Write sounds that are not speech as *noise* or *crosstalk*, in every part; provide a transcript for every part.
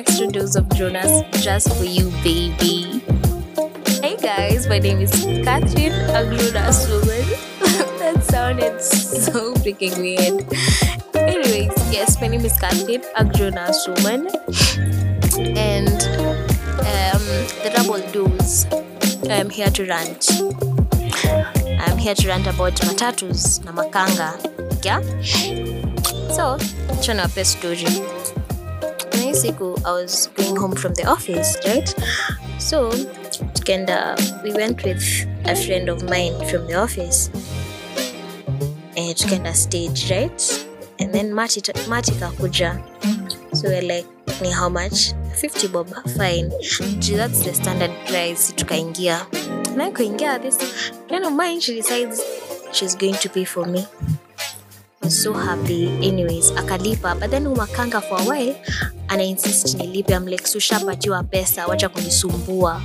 extra dose of Jonas just for you, baby. Hey guys, my name is Catherine, a Jonas woman. *laughs* that sounded so freaking weird. Anyways, yes, my name is Catherine, a Jonas woman. And um, the double dose. I'm here to rant. I'm here to rant about matatus na makanga. Yeah? So, acha niwape story. Hii siku I was going home from the office, right? So, tukaenda, we went with a friend of mine from the office. Eh, tukaenda stage, right? And then Mati kakuja. So we're like, ni how much? 50 bob, fine. Gee, that's the standard price. Tukaingia. Na kuingia, this friend of mine, she decides she's going to pay for me. So happy. Anyways, akalipa. But then umakanga for a while, ana insist nilipe. I'm like, sushapatiwa pesa, wacha kunisumbua.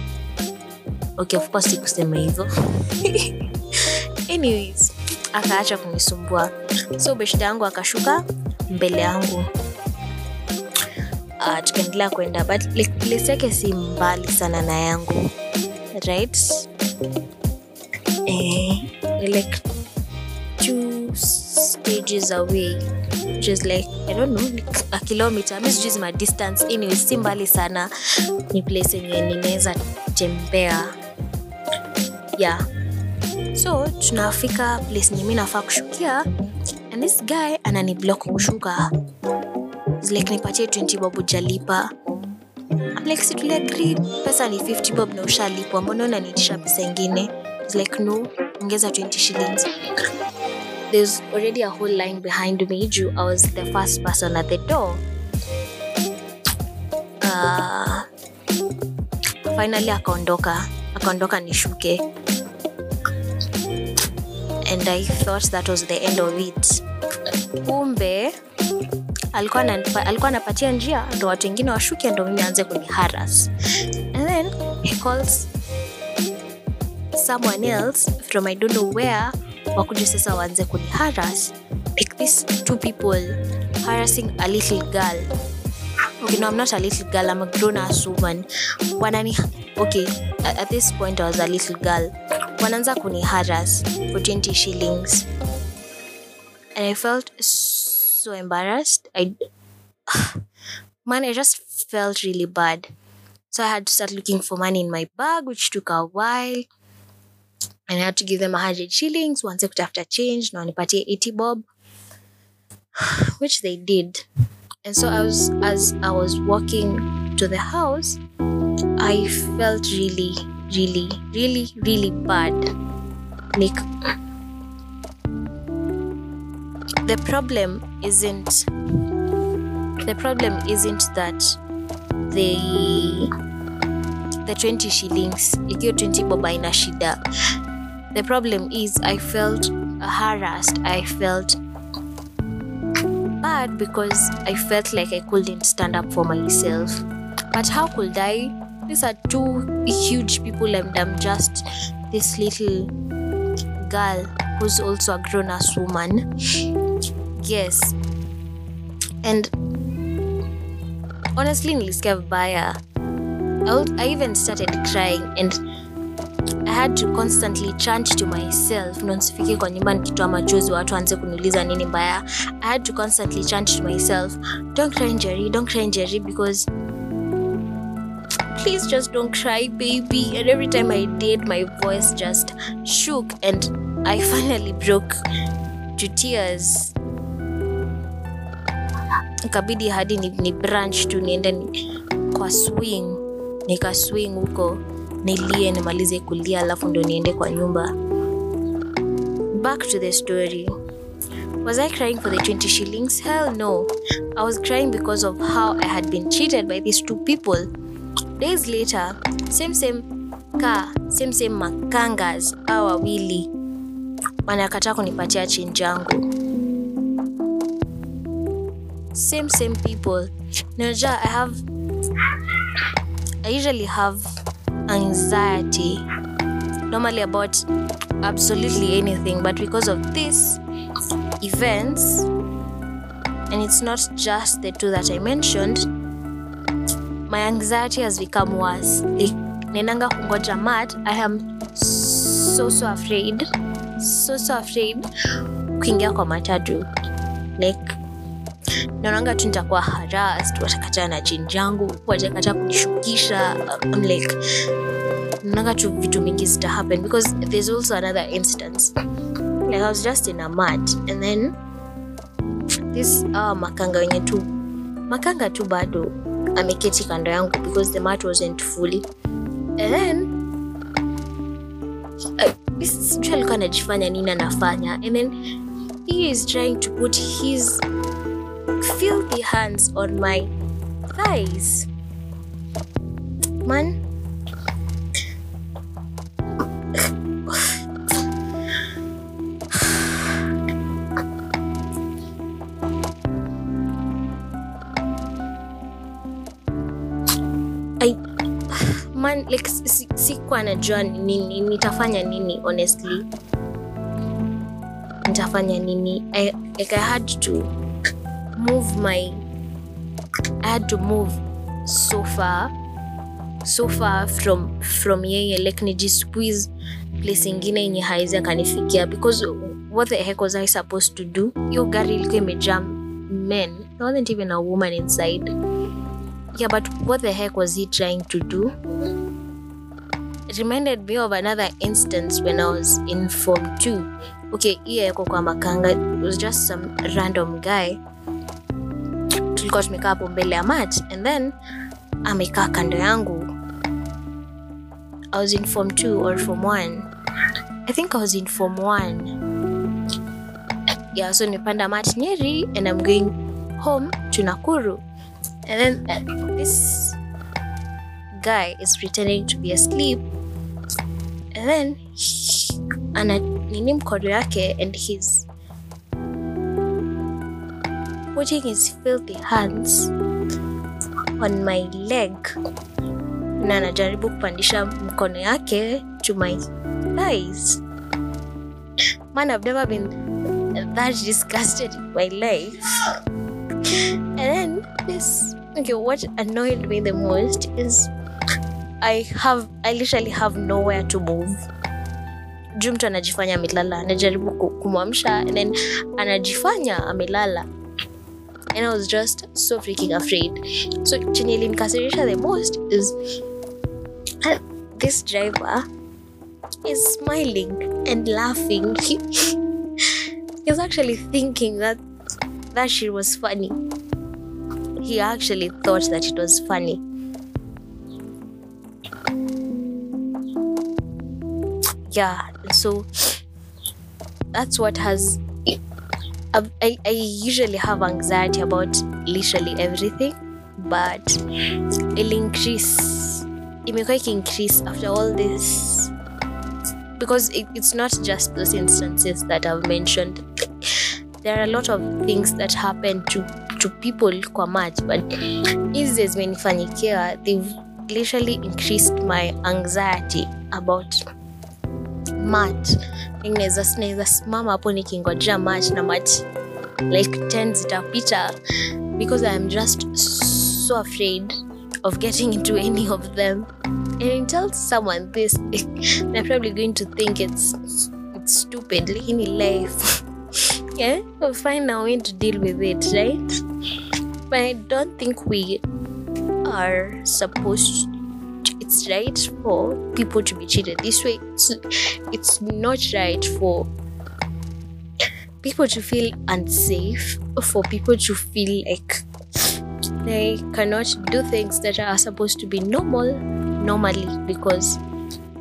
Okay, of course sikusema hivyo. *laughs* Anyways, akaacha kunisumbua. So beshda yangu akashuka mbele yangu. Uh, tukaendelea kwenda but like, place yake si mbali sana na yangu right eh, like two stages away is like i don't know a kilometer. Mi sijui zima distance. Anyway si mbali sana. Ni place yenye ninaweza tembea. Yeah. So tunafika place yenye mi nafaa kushukia. And this guy anani block kushuka like nipatie 20 bob ujalipa like si tuliagree pesa ni 50 bob na ushalipwa. Mbona unaniitisha pesa ingine? Like no. Ongeza 20 shillings there's already a whole line behind me. Juu I was the first person at the door. Uh, finally akaondoka. Akaondoka nishuke and I thought that was the end of it. Kumbe alikuwa alikuwa anapatia njia ndo watu wengine washuke ndo mimi aanze kuniharas and then he calls someone else from i don't know where wakuja sasa waanze kuniharas like these two people harassing a little girl okay no i'm not a little girl i'm a grown ass woman wanani okay at, this point i was a little girl wanaanza kuniharas for 20 shillings and I felt so embarrassed. I *sighs* man, I just felt really bad. So I had to start looking for money in my bag, which took a while. And I had to give them a hundred shillings once kutafuta change na wanipatie 80 bob, *sighs* which they did. And so I was as I was walking to the house, I felt really, really, really, really bad. Like the problem isn't the problem isn't that the the 20 shillings ikiwa 20 bob ina shida the problem is i felt harassed i felt bad because i felt like i couldn't stand up for myself. But how could i? These are two huge people and i'm just this little girl who's also a grown-ass woman. Yes. And honestly nilisikia I, even started crying and had to constantly chant to myself ndo nsifike kwa nyumba nikitoa machozi watu waanze kuniuliza nini mbaya. I had to constantly chant to myself don't cry njeri don't cry njeri because please just don't cry baby. And every time i did my voice just shook and i *laughs* finally broke to tears. Ikabidi hadi ni, ni branch tu niende kwa swing nika swing huko nilie nimalize kulia alafu ndo niende kwa nyumba. Back to the story. Was i crying for the 20 shillings? Hell no. I was crying because of how i had been cheated by these two people. Days later same same ka same same makangas au wawili. Wanakataa kunipatia chinji yangu. Same same people. Naja, i have i usually have anxiety. Normally about absolutely anything but because of this events and it's not just the two that i mentioned my anxiety has become worse. Like naendanga kungoja mat i am so so afraid so so afraid kuingia kwa matatu. Like naonanga tu nitakuwa harassed watakata na jinji yangu watakata kunishukisha um, like naonanga tu vitu mingi zita happen because there's also another instance. Like I was just in a mat and then this uh, makanga wenye tu makanga tu bado ameketi kando yangu because the mat wasn't fully. And then uh, sijui alikuwa anajifanya nini anafanya? And then he is trying to put his filthy hands on my thighs. Man. I, man like si- si- sikuwa najua ni nini nitafanya nini honestly? Nitafanya nini? I, like I had to move my I had to move so far so far from from yeye like nijisqueeze place ingine yenye haizi akanifikia. Because what the heck was I supposed to do? Hiyo gari ilikuwa imejaa men. There wasn't even a woman inside. Yeah but what the heck was he trying to do? It reminded me of another instance when I was in form 2 okay hiyo kwa makanga. It was just some random guy tulikuwa tumekaa hapo mbele ya mat and then amekaa kando yangu. I was in form 2 or form 1 I think I was in form 1 yeah so nimepanda mat Nyeri and I'm going home to Nakuru. And then uh, this guy is pretending to be asleep. And then ana nini mkono yake and he's putting his filthy hands on my leg. Na anajaribu kupandisha mkono yake to my thighs. Man i've never been that disgusted in my life. And then this okay what annoyed me the most is i have i literally have nowhere to move. Juu mtu anajifanya amelala anajaribu kumwamsha and then anajifanya amelala and i was just so freaking afraid. So chenye ilinikasirisha the most is this driver is smiling and laughing. *laughs* He, he's actually thinking that that shit was funny. He actually thought that it was funny. Yeah so that's what has I, I, usually have anxiety about literally everything but it'll increase imekuwa increase after all this. Because it, it's not just those instances that I've mentioned. There are a lot of things that happen to to people kwa much, but hizi zimenifanyikia they've literally increased my anxiety about mat naweza naweza simama hapo nikingojea mat na mat like 10 zitapita because i am just so afraid of getting into any of them. And tell someone this *laughs* they're probably going to think it's it's stupid lakini life. *laughs* Yeah we'll find a way to deal with it right? But i don't think we are supposed it's right for people to be treated this way. It's, it's not right for people to feel unsafe for people to feel like they cannot do things that are supposed to be normal normally because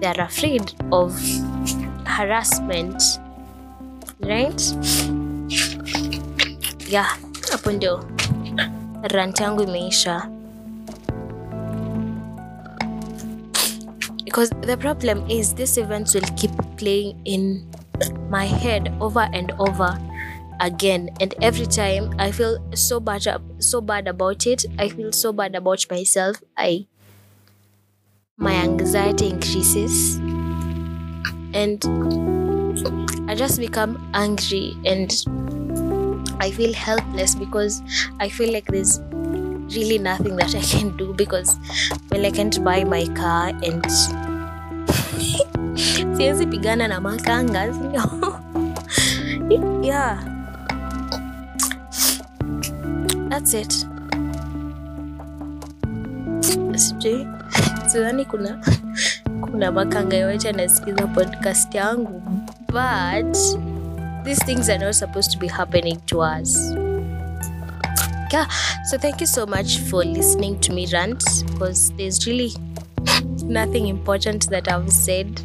they are afraid of harassment right? Yeah hapo ndio rant yangu imeisha because the problem is these events will keep playing in my head over and over again. And every time i feel so bad so bad about it i feel so bad about myself. I my anxiety increases. And i just become angry and i feel helpless because i feel like there's really nothing that I can do because well I can't buy my car and siwezi pigana na makanga *laughs* yeah. That's it. Sijui. Sidhani kuna kuna makanga yoyote anasikiza podcast yangu. But these things are not supposed to be happening to us. Yeah. So thank you so much for listening to me rant because there's really nothing important that i've said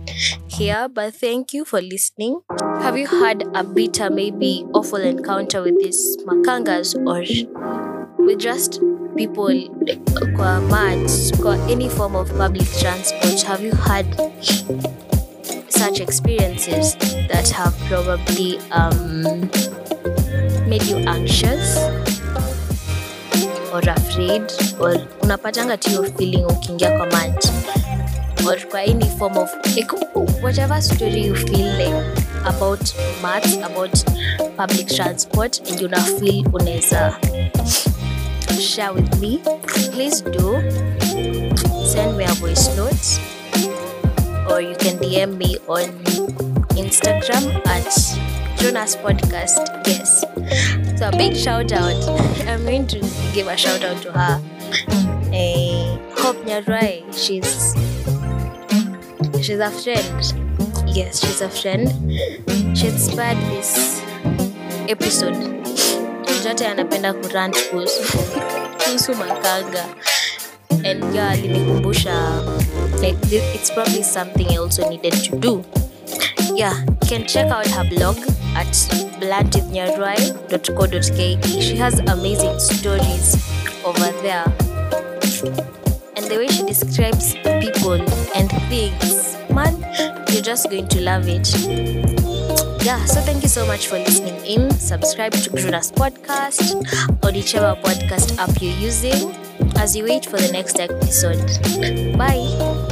here but thank you for listening. Have you had a bitter maybe awful encounter with these makangas or with just people kwa mat kwa any form of public transport? Have you had such experiences that have probably um, made you anxious or afraid or unapatanga tu feeling ukiingia kwa mat or kwa any form of like, whatever story you feel like about maths about public transport and una feel unaweza share with me please do. Send me a voice note or you can dm me on instagram at jonas podcast. Yes. So a big shout out. I'm going to give a shout out to her. Uh, hope nyarai she's she's a friend. Yes she's a friend. She inspired this episode. Jote anapenda kurant kuhusu kuhusu makanga. And yeah alinikumbusha like it's probably something i also needed to do. Yeah can check out her blog at blantwithnyarai.co.ke she has amazing stories over there. And the way she describes people and things man you're just going to love it. Yeah so thank you so much for listening in. Subscribe to Gruna's podcast or whichever podcast app you're using as you wait for the next episode. Bye